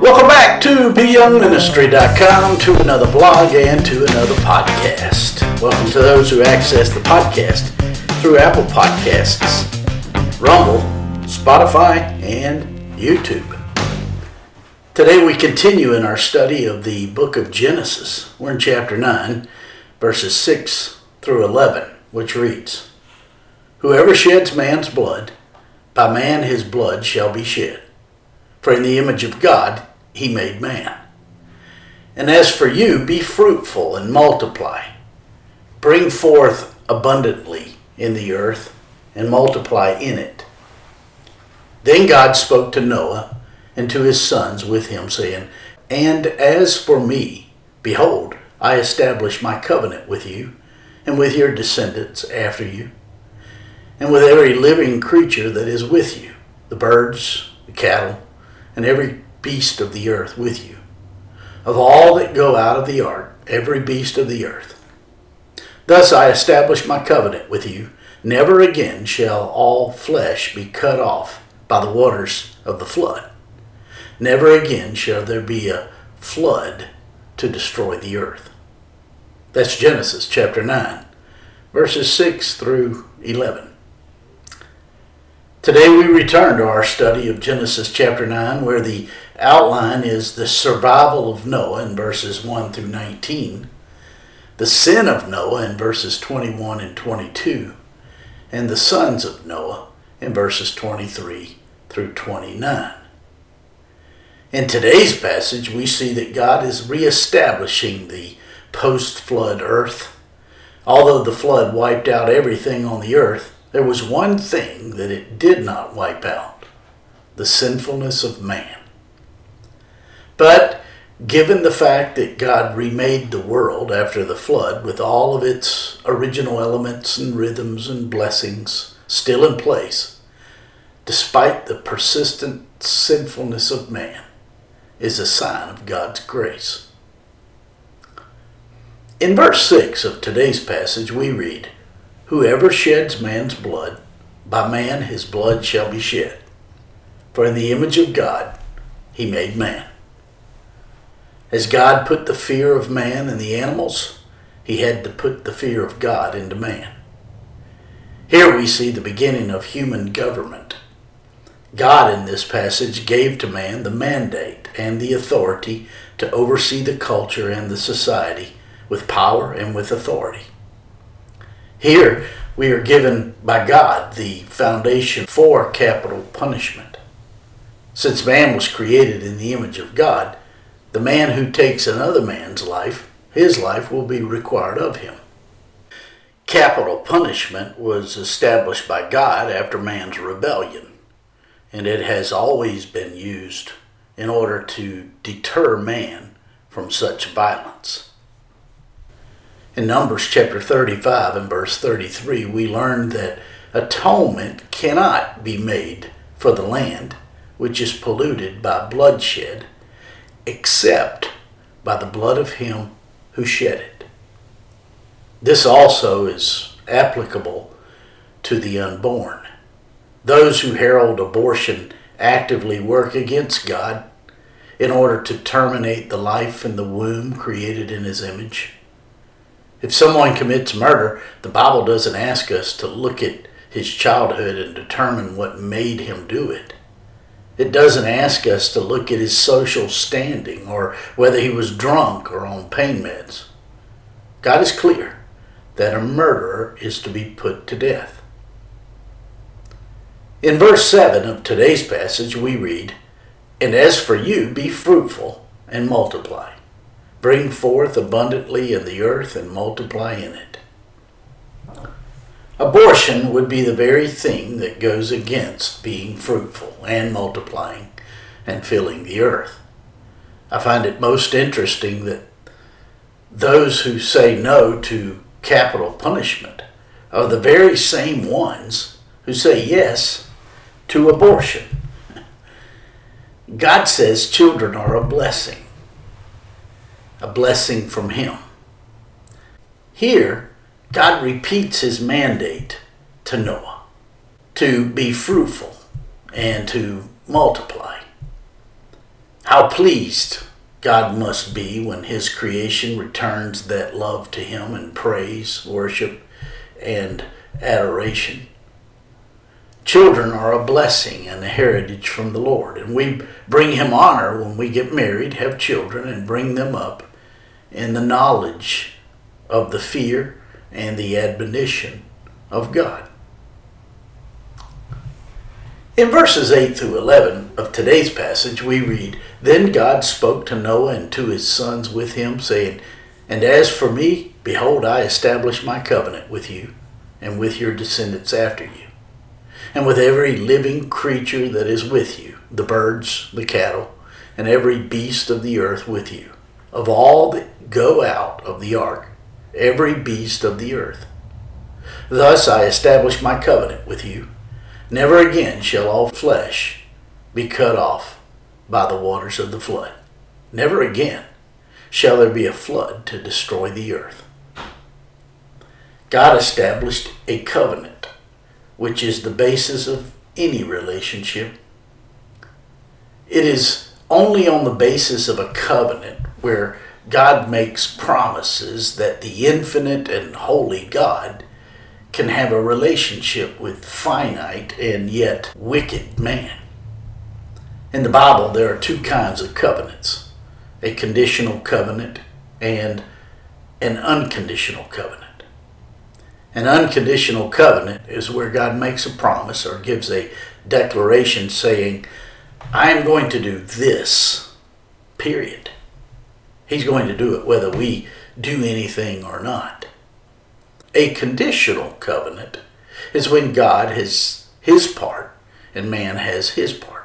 Welcome back to BYoungMinistry.com to another blog and to another podcast. Welcome to those who access the podcast through Apple Podcasts, Rumble, Spotify, and YouTube. Today we continue in our study of the book of Genesis. We're in chapter 9, verses 6 through 11, which reads Whoever sheds man's blood, by man his blood shall be shed. For in the image of God he made man. And as for you, be fruitful and multiply. Bring forth abundantly in the earth and multiply in it. Then God spoke to Noah and to his sons with him, saying, And as for me, behold, I establish my covenant with you, and with your descendants after you, and with every living creature that is with you, the birds, the cattle, and every beast of the earth with you, of all that go out of the ark, every beast of the earth. Thus I establish my covenant with you. Never again shall all flesh be cut off by the waters of the flood. Never again shall there be a flood to destroy the earth. That's Genesis chapter 9, verses 6 through 11. Today we return to our study of Genesis chapter 9, where the outline is the survival of Noah in verses 1 through 19, the sin of Noah in verses 21 and 22, and the sons of Noah in verses 23 through 29. In today's passage, we see that God is reestablishing the post flood earth. Although the flood wiped out everything on the earth, there was one thing that it did not wipe out the sinfulness of man. But given the fact that God remade the world after the flood with all of its original elements and rhythms and blessings still in place, despite the persistent sinfulness of man, is a sign of God's grace. In verse 6 of today's passage, we read, Whoever sheds man's blood, by man his blood shall be shed. For in the image of God he made man. As God put the fear of man in the animals, he had to put the fear of God into man. Here we see the beginning of human government. God in this passage gave to man the mandate and the authority to oversee the culture and the society with power and with authority. Here we are given by God the foundation for capital punishment. Since man was created in the image of God, the man who takes another man's life, his life will be required of him. Capital punishment was established by God after man's rebellion and it has always been used in order to deter man from such violence. In Numbers chapter 35 and verse 33, we learn that atonement cannot be made for the land which is polluted by bloodshed except by the blood of him who shed it. This also is applicable to the unborn. Those who herald abortion actively work against God in order to terminate the life in the womb created in His image. If someone commits murder, the Bible doesn't ask us to look at his childhood and determine what made him do it. It doesn't ask us to look at his social standing or whether he was drunk or on pain meds. God is clear that a murderer is to be put to death. In verse 7 of today's passage, we read, And as for you, be fruitful and multiply. Bring forth abundantly in the earth and multiply in it. Abortion would be the very thing that goes against being fruitful and multiplying and filling the earth. I find it most interesting that those who say no to capital punishment are the very same ones who say yes to abortion. God says children are a blessing, a blessing from Him. Here, God repeats His mandate to Noah to be fruitful and to multiply. How pleased God must be when His creation returns that love to Him in praise, worship, and adoration. Children are a blessing and a heritage from the Lord, and we bring Him honor when we get married, have children, and bring them up in the knowledge of the fear and the admonition of God. In verses 8 through 11 of today's passage, we read Then God spoke to Noah and to his sons with him, saying, And as for me, behold, I establish my covenant with you and with your descendants after you, and with every living creature that is with you, the birds, the cattle, and every beast of the earth with you, of all that go out of the ark, every beast of the earth. Thus I establish my covenant with you Never again shall all flesh be cut off by the waters of the flood. Never again shall there be a flood to destroy the earth. God established a covenant, which is the basis of any relationship. It is only on the basis of a covenant where God makes promises that the infinite and holy God can have a relationship with finite and yet wicked man. In the Bible, there are two kinds of covenants a conditional covenant and an unconditional covenant. An unconditional covenant is where God makes a promise or gives a declaration saying, I am going to do this, period. He's going to do it whether we do anything or not. A conditional covenant is when God has his part and man has his part.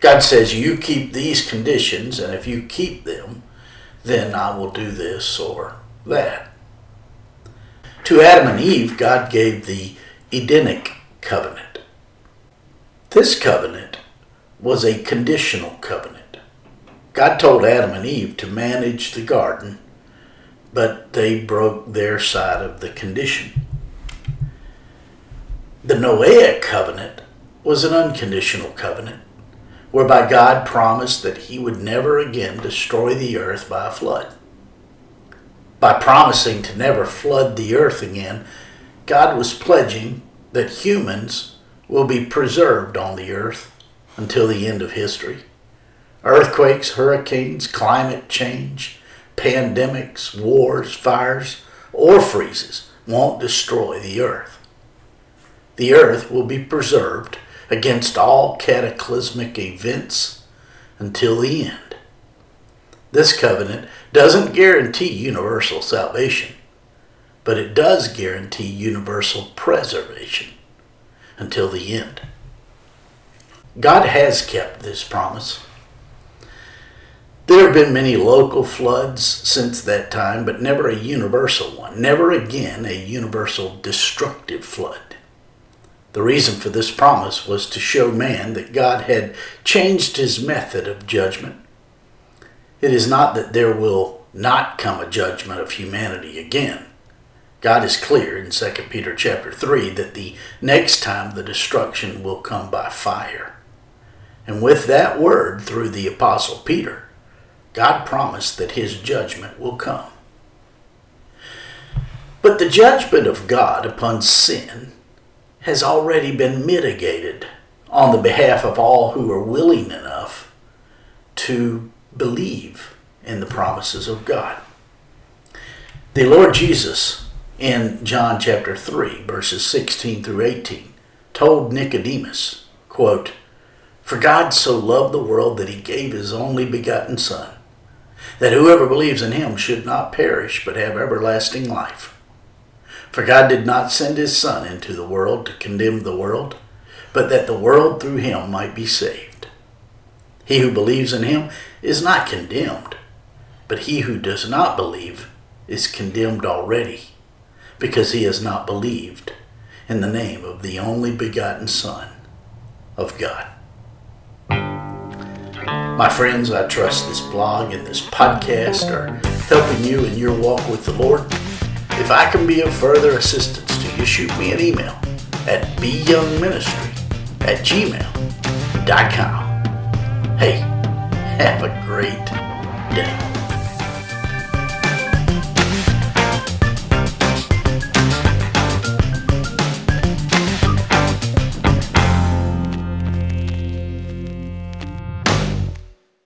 God says, You keep these conditions, and if you keep them, then I will do this or that. To Adam and Eve, God gave the Edenic covenant. This covenant was a conditional covenant. God told Adam and Eve to manage the garden but they broke their side of the condition. The Noahic covenant was an unconditional covenant whereby God promised that he would never again destroy the earth by a flood. By promising to never flood the earth again, God was pledging that humans will be preserved on the earth until the end of history. Earthquakes, hurricanes, climate change, pandemics, wars, fires, or freezes won't destroy the earth. The earth will be preserved against all cataclysmic events until the end. This covenant doesn't guarantee universal salvation, but it does guarantee universal preservation until the end. God has kept this promise. There have been many local floods since that time, but never a universal one. Never again a universal destructive flood. The reason for this promise was to show man that God had changed his method of judgment. It is not that there will not come a judgment of humanity again. God is clear in 2 Peter chapter 3 that the next time the destruction will come by fire. And with that word through the apostle Peter, God promised that his judgment will come. But the judgment of God upon sin has already been mitigated on the behalf of all who are willing enough to believe in the promises of God. The Lord Jesus in John chapter 3 verses 16 through 18 told Nicodemus, quote, For God so loved the world that he gave his only begotten son that whoever believes in him should not perish, but have everlasting life. For God did not send his Son into the world to condemn the world, but that the world through him might be saved. He who believes in him is not condemned, but he who does not believe is condemned already, because he has not believed in the name of the only begotten Son of God. My friends, I trust this blog and this podcast are helping you in your walk with the Lord. If I can be of further assistance to you, shoot me an email at byoungministry at gmail.com. Hey, Have a great day.